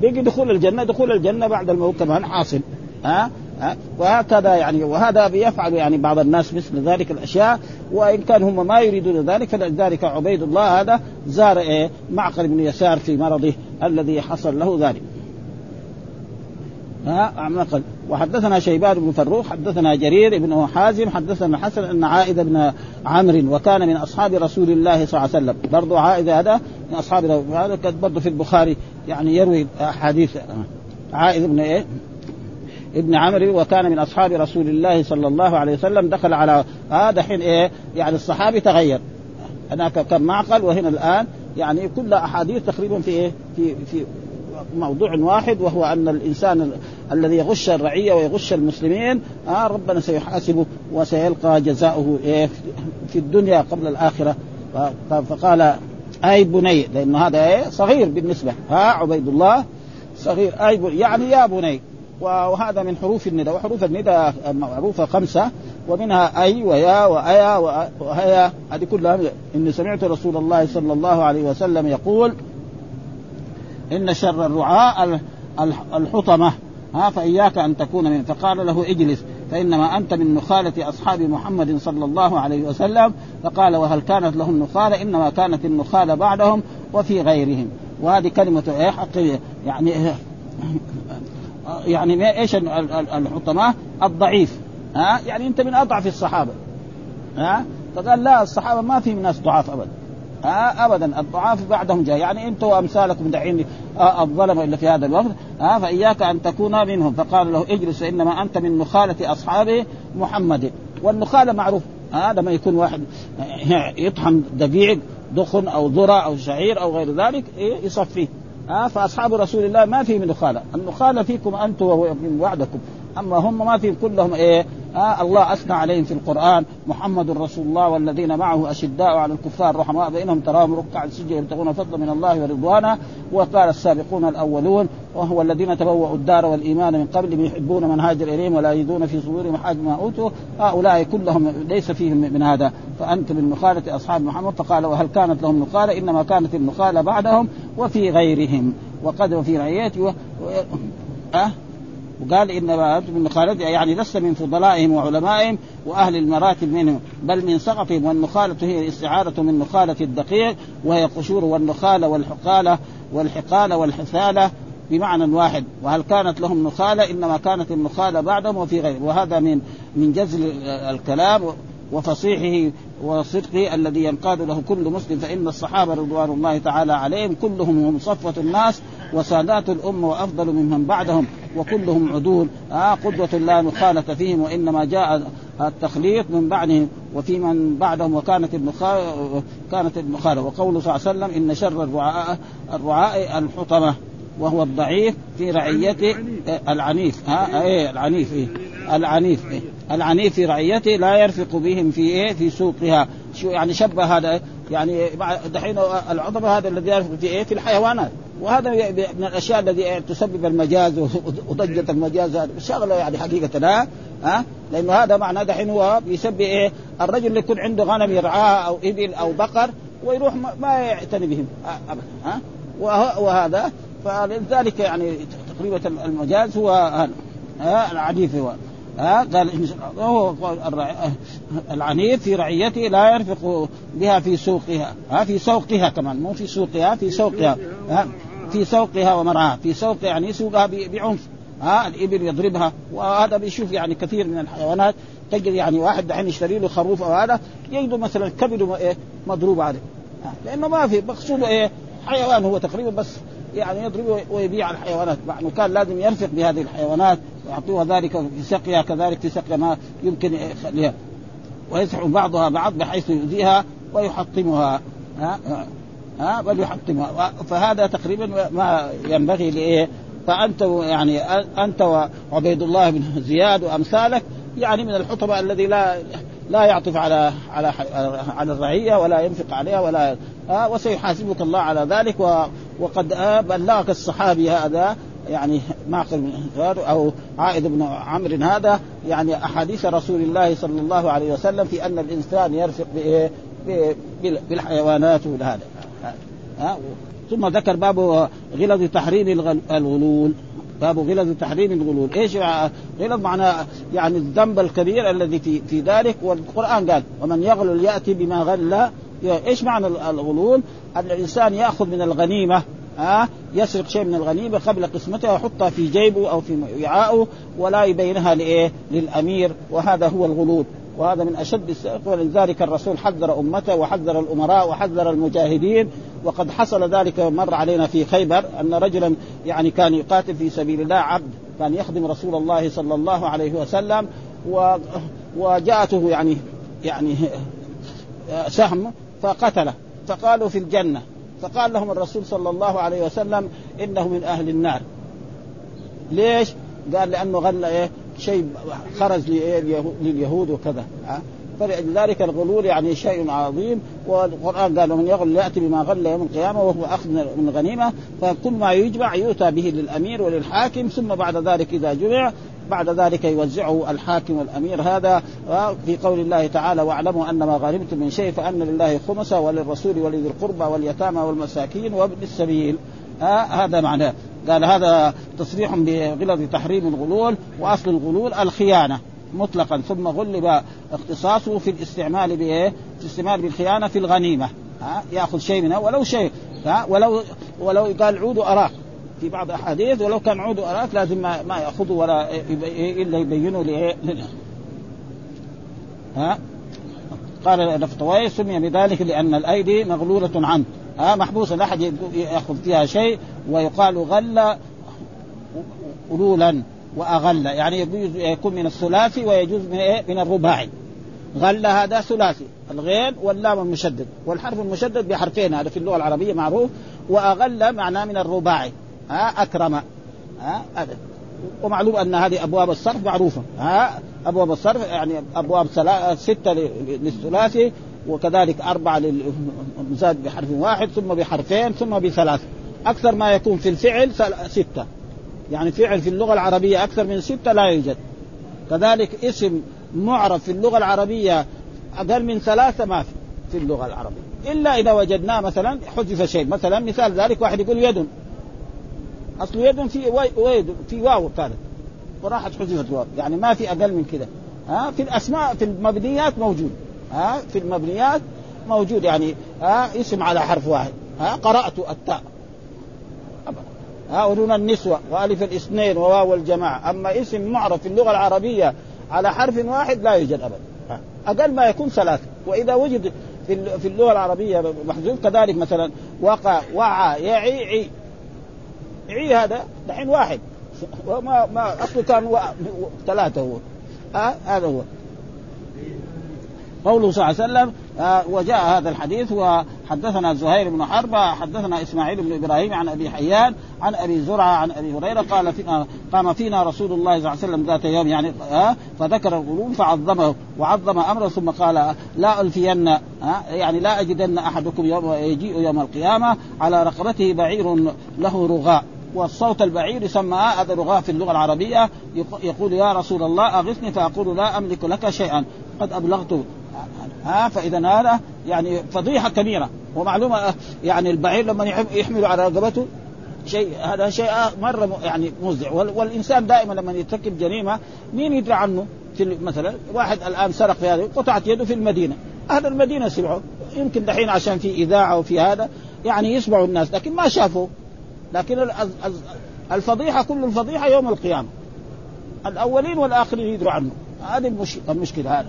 Speaker 1: بيجي دخول الجنة دخول الجنة بعد الموت كمان حاصل ها؟ وهكذا يعني وهذا بيفعل يعني بعض الناس مثل ذلك الأشياء. وإن كان هم ما يريدون ذلك فلذلك عبيد الله هذا زار إيه؟ معقل بن يسار في مرضه الذي حصل له ذلك. وحدثنا شيبان بن فروخ حدثنا جرير بن حازم حدثنا الحسن أن عائده بن عمرو وكان من أصحاب رسول الله صلى الله عليه وسلم. برضه عائده هذا من أصحاب هذا برضه في البخاري يعني يروي أحاديث. عائده بن إيه؟ ابن عمرو وكان من أصحاب رسول الله صلى الله عليه وسلم دخل على هذا حين إيه؟ يعني الصحابي تغير. هناك كان معقل وهنا الآن يعني كل أحاديث تقريبا في إيه؟ في في موضوع واحد وهو أن الإنسان الذي يغش الرعية ويغش المسلمين آه ربنا سيحاسبه وسيلقى جزاؤه إيه في الدنيا قبل الآخرة. فقال أي بني لأنه هذا إيه صغير بالنسبة. ها عبيد الله صغير. أي بني يعني يا بني. وهذا من حروف النداء. وحروف النداء معروفة خمسة. ومنها أي ويا وأيا وهيا. هذه كلها إني سمعت رسول الله صلى الله عليه وسلم يقول إن شر الرعاء الحطمة. ها فإياك أن تكون من فقال له اجلس فإنما أنت من نخالة أصحاب محمد صلى الله عليه وسلم. فقال وهل كانت لهم نخالة؟ إنما كانت النخالة بعدهم وفي غيرهم. وهذه كلمة إيه حقيقيه يعني يعني إيش الحطمة؟ الضعيف. ها يعني أنت من أضعف الصحابة. ها فقال لا الصحابة ما في ناس ضعاف أبدا. ها ابدا. الضعاف بعدهم جاء. يعني انت وامثالكم دعين آه، الظلم الا في هذا الوقت. ها فإياك أن تكون منهم. فقال له اجلس فانما أنت من نخاله أصحاب محمد. والنخاله معروف. هذا ما يكون واحد يطحن دقيق دخن أو ذرة أو شعير أو غير ذلك إيه يصفيه. ها فأصحاب رسول الله ما فيهم نخاله، النخاله فيكم أنتم ومن بعدكم، أما هم ما فيهم كلهم إيه آه الله أثنى عليهم في القرآن. محمد رسول الله والذين معه أشداء على الكفار رحماء بينهم تراهم ركعا سجدا يبتغون فضلا من الله ورضوانه وقال السابقون الأولون وهو الذين تبوأوا الدار والإيمان من قبل يحبون من هاجر إليهم ولا يجدون في صدورهم حاجة ما أوتوا. هؤلاء كلهم ليس فيهم من هذا. فأنت من نخاله أصحاب محمد. فقال وهل كانت لهم نخاله إنما كانت النخاله بعدهم وفي غيرهم. وقد وفي رعيته. و... أه؟ وقال انما من نخالته يعني لست من فضلائهم وعلمائهم وأهل المراتب منهم بل من سقطهم والنخالة هي الاستعارة من نخالة الدقيق وهي قشور والنخالة والحقالة والحقالة والحثالة بمعنى واحد. وهل كانت لهم نخالة؟ إنما كانت النخالة بعدهم وفي غيره وهذا من من جزل الكلام وفصيحه وصدقه الذي ينقاد له كل مسلم فإن الصحابة رضوان الله تعالى عليهم كلهم هم صفوة الناس وسادات الأمة وأفضل ممن بعدهم. وكلهم عدول. آه قدوة لا مخالة فيهم وإنما جاء التخليط من بعدهم وفي من بعدهم وكانت المخالة كانت المخالة وقوله صلى الله عليه وسلم إن شر الرعاء الرعاء الحطمة وهو الضعيف في رعيته العنيف. ها إيه العنيف إيه العنيف إيه العنيف في رعيته لا يرفق بهم في إيه في سوقها. شو يعني شبه هذا؟ يعني دحين العظمة هذا الذي يرفق في إيه في الحيوانات. وهذا من الأشياء الذي تسبب المجاز وضجة المجاز. شغلة يعني حقيقة لا ها؟ لأنه هذا معناه دحين هو بيسبب إيه؟ الرجل اللي يكون عنده غنم يرعاها أو إبل أو بقر ويروح ما يعتني بهم ها؟ وهذا فلذلك يعني تقريبا المجاز هو ها؟ العنيف هو ها؟ قال هو العنيف في رعيته لا يرفق بها في سوقها ها؟ في سوقها كمان مو في سوقها في سوقها ها؟ في سوقها ومرعاها في سوق يعني سوقها بعنف. ها الإبل يضربها وهذا بيشوف يعني كثير من الحيوانات تجد يعني واحد دحين يشتري له خروف أو هذا يجده مثلا كبده إيه مضروب عليه. لأنه ما في مقصوده إيه حيوان هو تقريبا بس يعني يضرب ويبيع الحيوانات. مع كان لازم يرفق بهذه الحيوانات ويعطوها ذلك في سقيها كذلك في سقيا ما يمكن يخليها. ويسحب بعضها بعض بحيث يؤذيها ويحطمها. ها ها بل يحطمها فهذا تقريبا ما ينبغي لإيه؟ فأنت يعني أنت وعبيد الله بن زياد وأمثالك يعني من الحطباء الذي لا لا يعطف على على على الرعية ولا ينفق عليها ولا آه وسيحاسبك الله على ذلك و وقد آه بلغك الصحابي هذا يعني معقل أو عائد بن عمرو هذا يعني أحاديث رسول الله صلى الله عليه وسلم في أن الإنسان يرفق بإيه؟ بالحيوانات وهذا ها؟ ثم ذكر باب غلظ تحريم الغلول. باب غلظ تحريم الغلول. إيش غلظ معناه يعني الذنب الكبير الذي في في ذلك؟ والقرآن قال ومن يغلل يأتي بما غل إيش معنى الغلول؟ ان الإنسان يأخذ من الغنيمة ها؟ آه يسرق شيء من الغنيمة قبل قسمتها ويحطها في جيبه أو في وعاءه ولا يبينها لإيه؟ للأمير. وهذا هو الغلول. وهذا من أشد ولذلك الرسول حذر أمته وحذر الأمراء وحذر المجاهدين وقد حصل ذلك مر علينا في خيبر أن رجلا يعني كان يقاتل في سبيل الله عبد كان يخدم رسول الله صلى الله عليه وسلم و وجاءته يعني يعني سهم فقتله فقالوا في الجنة فقال لهم الرسول صلى الله عليه وسلم إنه من أهل النار ليش؟ قال لأنه غل إيه شيء خرج لليهود وكذا فلذلك الغلول يعني شيء عظيم والقرآن قال ومن يغل يأتي بما غل يوم القيامة وهو أخذ من الغنيمه فكل ما يجمع يؤتى به للأمير وللحاكم ثم بعد ذلك إذا جمع بعد ذلك يوزعه الحاكم والأمير. هذا في قول الله تعالى واعلموا ان ما غنمتم من شيء فأن لله خمسه وللرسول ولذي القربى واليتامى والمساكين وابن السبيل. هذا معناه. قال هذا تصريح بغلظ تحريم الغلول وأصل الغلول الخيانة مطلقا ثم غلب اختصاصه في الاستعمال بإيه؟ في الاستعمال بالخيانة في الغنيمة. ها؟ يأخذ شيء منها ولو شيء. ها؟ ولو ولو قال عود أراك. في بعض الأحاديث ولو كان عود أراك لازم ما, ما ياخذه ولا إلا يبينه لإيه؟ ها؟ قال نفطوي سمي بذلك لأن الأيدي مغلولة عنه. ها محبوسه لا أحد يأخذ فيها شيء ويقال غل غلولا وأغل. يعني يجوز يكون من الثلاثي ويجوز من إيه؟ من الرباعي. غل هذا ثلاثي الغين واللام المشدد. والحرف المشدد بحرفين هذا في اللغة العربية معروف. وأغل معناه من الرباعي. ها أكرم. ها هذا. ومعلوم أن هذه أبواب الصرف معروفة. ها أبواب الصرف يعني أبواب ستة للثلاثي وكذلك أربعة للمزاد بحرف واحد ثم بحرفين ثم بثلاث. أكثر ما يكون في الفعل ستة. يعني فعل في اللغة العربية أكثر من ستة لا يوجد. كذلك اسم معرف في اللغة العربية أقل من ثلاثة ما في في اللغة العربية. إلا إذا وجدناه مثلا حذف شيء. مثلا مثال ذلك واحد يقول يد. أصل يد في ويد في واو كانت وراحت حذفت واو. يعني ما في أقل من كذا ها؟ في الأسماء في المبنيات موجود. ها في المبنيات موجود يعني ها اسم على حرف واحد ها قرأت التاء. ها ودون النسوة وألف الاثنين وواو الجماعة أما اسم معرف في اللغة العربية على حرف واحد لا يوجد أبدا. أقل ما يكون ثلاثة. وإذا وجد في اللغة العربية محذوف كذلك مثلا وقع وعى يعي عي. عي هذا دحين واحد. وما ما أصله كان ثلاثة هو. ها هذا هو. قوله صلى الله عليه وسلم آه وجاء هذا الحديث وحدثنا زهير بن حرب حدثنا إسماعيل بن إبراهيم عن أبي حيان عن أبي زرعة عن أبي هريرة قال فينا قام فينا رسول الله صلى الله عليه وسلم ذات يوم يعني آه فذكر الغلوم فعظمه وعظم أمره ثم قال لا ألفين آه يعني لا أجدن أحدكم يوم يجيء يوم القيامة على رقبته بعير له رغاء. والصوت البعير يسمى هذا رغاء في اللغة العربية يقول يا رسول الله أغثني فأقول لا أملك لك شيئا. قد أبلغت ها فاذا هذا يعني فضيحة كبيرة. ومعلومة يعني البعير لما يحمل على رقبته شيء هذا شيء مرة يعني مزع والإنسان دائما لما يرتكب جريمة مين يدري عنه؟ في مثلا واحد الآن سرق في هذا قطعت يده في المدينة. أهل المدينة سمعوا يمكن دحين عشان في إذاعة وفي هذا يعني يسمعوا الناس لكن ما شافوا. لكن الفضيحة كل الفضيحة يوم القيامة. الأولين والآخرين يدروا عنه. هذه المشكلة هذا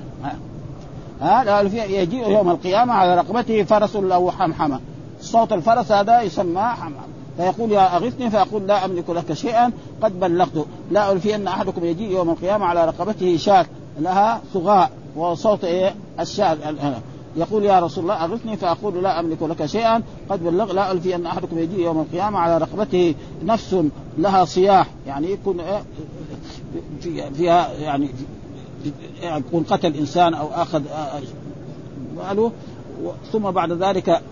Speaker 1: ها يجيء يوم القيامة على رقبته فرس له حمحمة. صوت الفرس هذا يسمى حمحمة. فيقول يا أغثني فيقول لا أملك لك شيئا قد بلغت. لا ألفي أن أحدكم يجيء يوم القيامة على رقبته شاة لها صغاء وصوت إيه؟ الشاة يقول يا رسول الله أغثني فأقول لا أملك لك شيئا قد بلغ لا ألفي أن أحدكم يجيء يوم القيامة على رقبته نفس لها صياح. يعني يكون إيه؟ فيها يعني يكون قتل إنسان أو أخذ ماله ثم بعد ذلك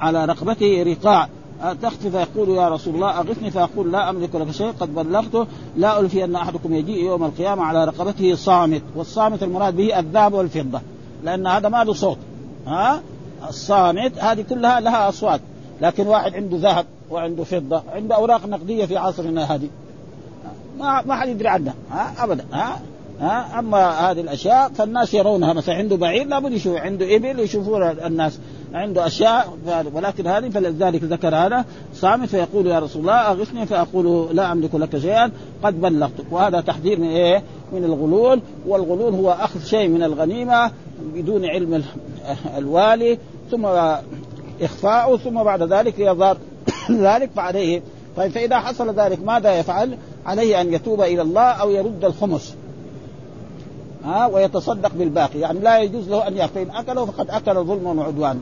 Speaker 1: على رقبته رقاع. تخفي فيقول يا رسول الله أغثني. فيقول لا أملك لك شيء قد بلغته. لا الفي ان أحدكم يجيء يوم القيامة على رقبته صامت. والصامت المراد به الذهب والفضة لأن هذا ما له صوت. ها؟ الصامت هذه كلها لها أصوات لكن واحد عنده ذهب وعنده فضة عنده أوراق نقدية في عصرنا هذه. ما ما حد يدري عنها ها؟ ابدا ها؟ ها؟ أما هذه الأشياء فالناس يرونها مثلا عنده بعير لابد يشوف عنده إبل يشوفون الناس عنده أشياء ولكن هذه فلذلك ذكر هذا صامت فيقول يا رسول الله اغثني فأقول لا أملك لك شيئا قد بلغتك. وهذا تحذير من إيه؟ من الغلول والغلول هو أخذ شيء من الغنيمة بدون علم الوالي ثم إخفاؤه ثم بعد ذلك يظهر ذلك فعليه طيب فإذا حصل ذلك ماذا يفعل؟ عليه أن يتوب إلى الله أو يرد الخمس. ها ويتصدق بالباقي. يعني لا يجوز له أن يأكل إن أكله فقد أكل ظلما وعدوانا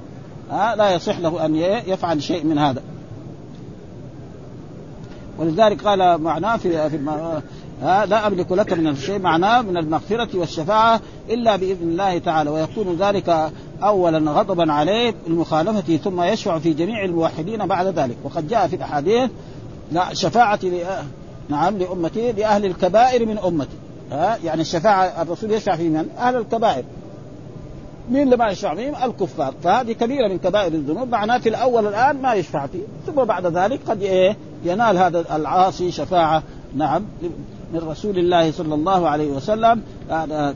Speaker 1: ها لا يصح له أن يفعل شيء من هذا. ولذلك قال معناه في في ها لا أملك لك من الشيء معناه من المغفرة والشفاعة إلا بإذن الله تعالى. ويكون ذلك اولا غضبا عليه المخالفة ثم يشفع في جميع الموحدين بعد ذلك. وقد جاء في الأحاديث شفاعة نعم لأمتي لأهل الكبائر من أمتي ها يعني الشفاعة الرسول يشفع في من؟ أهل الكبائر مين اللي ما يشفع فيهم؟ الكفار، فهذه كبيرة من كبائر الذنوب، معناه في الأول الآن ما يشفع فيه، ثم بعد ذلك قد إيه؟ ينال هذا العاصي شفاعة نعم من رسول الله صلى الله عليه وسلم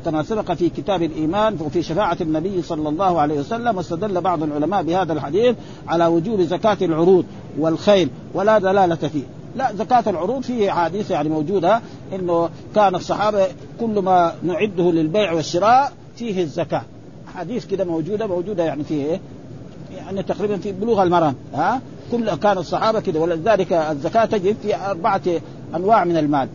Speaker 1: كما سبق في كتاب الإيمان وفي شفاعة النبي صلى الله عليه وسلم واستدل بعض العلماء بهذا الحديث على وجوب زكاة العروض والخيل ولا دلالة فيه. لا زكاة العروض فيه أحاديث يعني موجودة إنه كان الصحابة كل ما نعده للبيع والشراء فيه الزكاة. أحاديث كده موجودة موجودة يعني فيه إيه؟ يعني تقريبا في بلوغ المرام. ها؟ كل كان الصحابة كده ولذلك الزكاة تجد في أربعة أنواع من المال.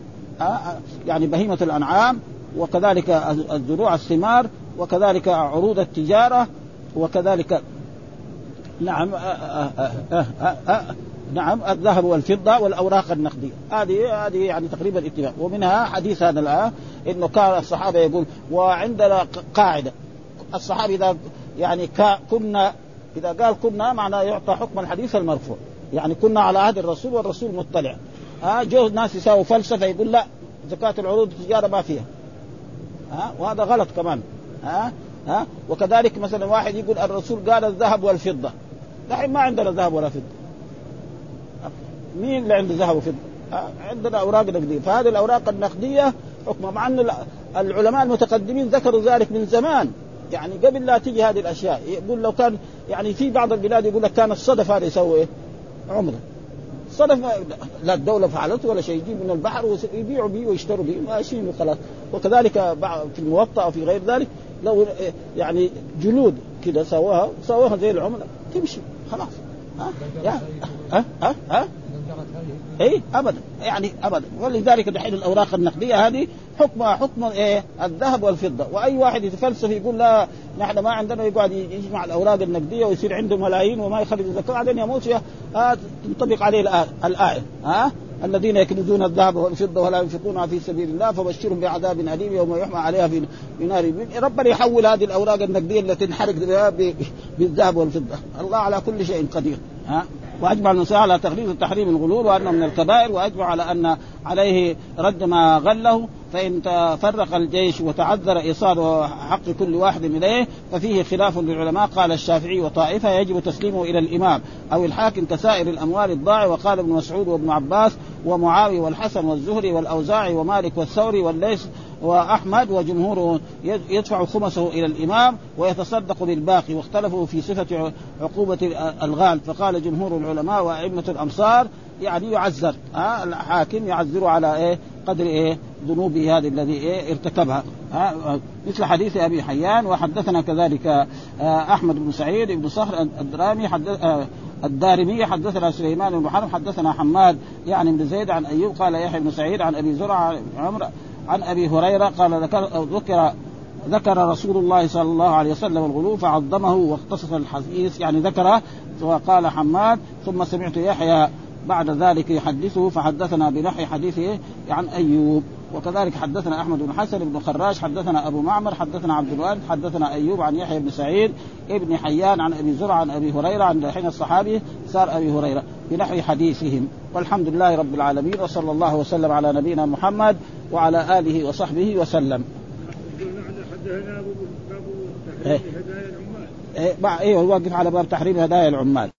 Speaker 1: يعني بهيمة الأنعام وكذلك الزروع الثمار وكذلك عروض التجارة وكذلك نعم نعم الذهب والفضة والأوراق النقدية. هذه هذه يعني تقريبا اتفاق ومنها حديث هذا الآن إنه كان الصحابة يقول وعندنا قاعدة. الصحابي إذا يعني كنا إذا قال كنا معناه يعطى حكم الحديث المرفوع. يعني كنا على عهد الرسول والرسول مطلع. ها جو ناس يساووا فلسفة يقول لا زكاة العروض التجاره ما فيها. ها وهذا غلط كمان. ها ها وكذلك مثلا واحد يقول الرسول قال الذهب والفضة. دحين ما عندنا ذهب ولا فضة. مين اللي عنده ذهب وفضة؟ عندنا أوراق نقدية. فهذه الأوراق النقدية حكمها مع أن العلماء المتقدمين ذكروا ذلك من زمان. يعني قبل لا تجي هذه الأشياء يقول لو كان يعني في بعض البلاد يقول لك كان الصدف هذا يسوي إيه؟ عمرة. صدف لا الدولة فعلته ولا شيء يجيب من البحر ويبيعوا به ويشتروا به ماشيين وخلاص وكذلك في الموطأ أو في غير ذلك لو يعني جلود كذا سواها سواها زي العمله تمشي خلاص. ها؟ ها؟ ها, ها؟ اي ابدا. يعني ابدا. ولذلك دحين الأوراق النقدية هذه حكمها حكم إيه؟ الذهب والفضة. وأي واحد يتفلسف يقول لا نحن ما عندنا يقعد يجمع الأوراق النقدية ويصير عنده ملايين وما يخرج الزكاة. بعدين يموت آه تنطبق عليه الآية ها؟ الذين يكنزون الذهب والفضة ولا ينفقونها في سبيل الله فبشرهم بعذاب أليم يوم يحمى عليها في نار ربنا يحول هذه الأوراق النقدية التي تنحرق بالذهب والفضة. الله على كل شيء قدير ها؟ وأجمع المساء على تغليظ تحريم الغلول وأنه من الكبائر وأجمع على أن عليه رد ما غله فإن تفرق الجيش وتعذر إيصال حق كل واحد إليه ففيه خلاف للعلماء قال الشافعي وطائفة يجب تسليمه إلى الإمام. أو الحاكم كسائر الأموال الضاع وقال ابن مسعود وابن عباس ومعاوية والحسن والزهري والأوزاعي ومالك والثوري والليث وأحمد وجمهوره يدفع خمسه إلى الإمام ويتصدق بالباقي واختلفوا في صفة عقوبة الغال. فقال جمهور العلماء وأئمة الأمصار يعني يعذر ها؟ الحاكم يعذر على إيه؟ قدر إيه؟ ذنوبه هذه الذي إيه؟ ارتكبها ها؟ مثل حديث أبي حيان وحدثنا كذلك آه، أحمد بن سعيد بن صخر الدرامي حدث آه، الدارمي حدثنا سليمان بن حرب حدثنا حماد يعني بن زيد عن أيوب قال يحيى بن سعيد عن أبي زرعة عمر عن أبي هريرة قال ذكر ذكر ذكر رسول الله صلى الله عليه وسلم الغلو فعظمه واختصص الحديث يعني ذكره وقال حماد ثم سمعت يحيى بعد ذلك يحدثه فحدثنا بنحي حديثه عن أيوب. وكذلك حدثنا أحمد بن حسن بن خراش حدثنا أبو معمر حدثنا عبد الوارث حدثنا أيوب عن يحيى بن سعيد ابن حيان عن أبي زرع عن أبي هريرة عن حين الصحابي صار أبي هريرة بنحو حديثهم. والحمد لله رب العالمين وصلى الله وسلم على نبينا محمد وعلى آله وصحبه وسلم. حدثنا هدايا العمال. إيه أيوه واقف على باب تحريم هدايا العمال.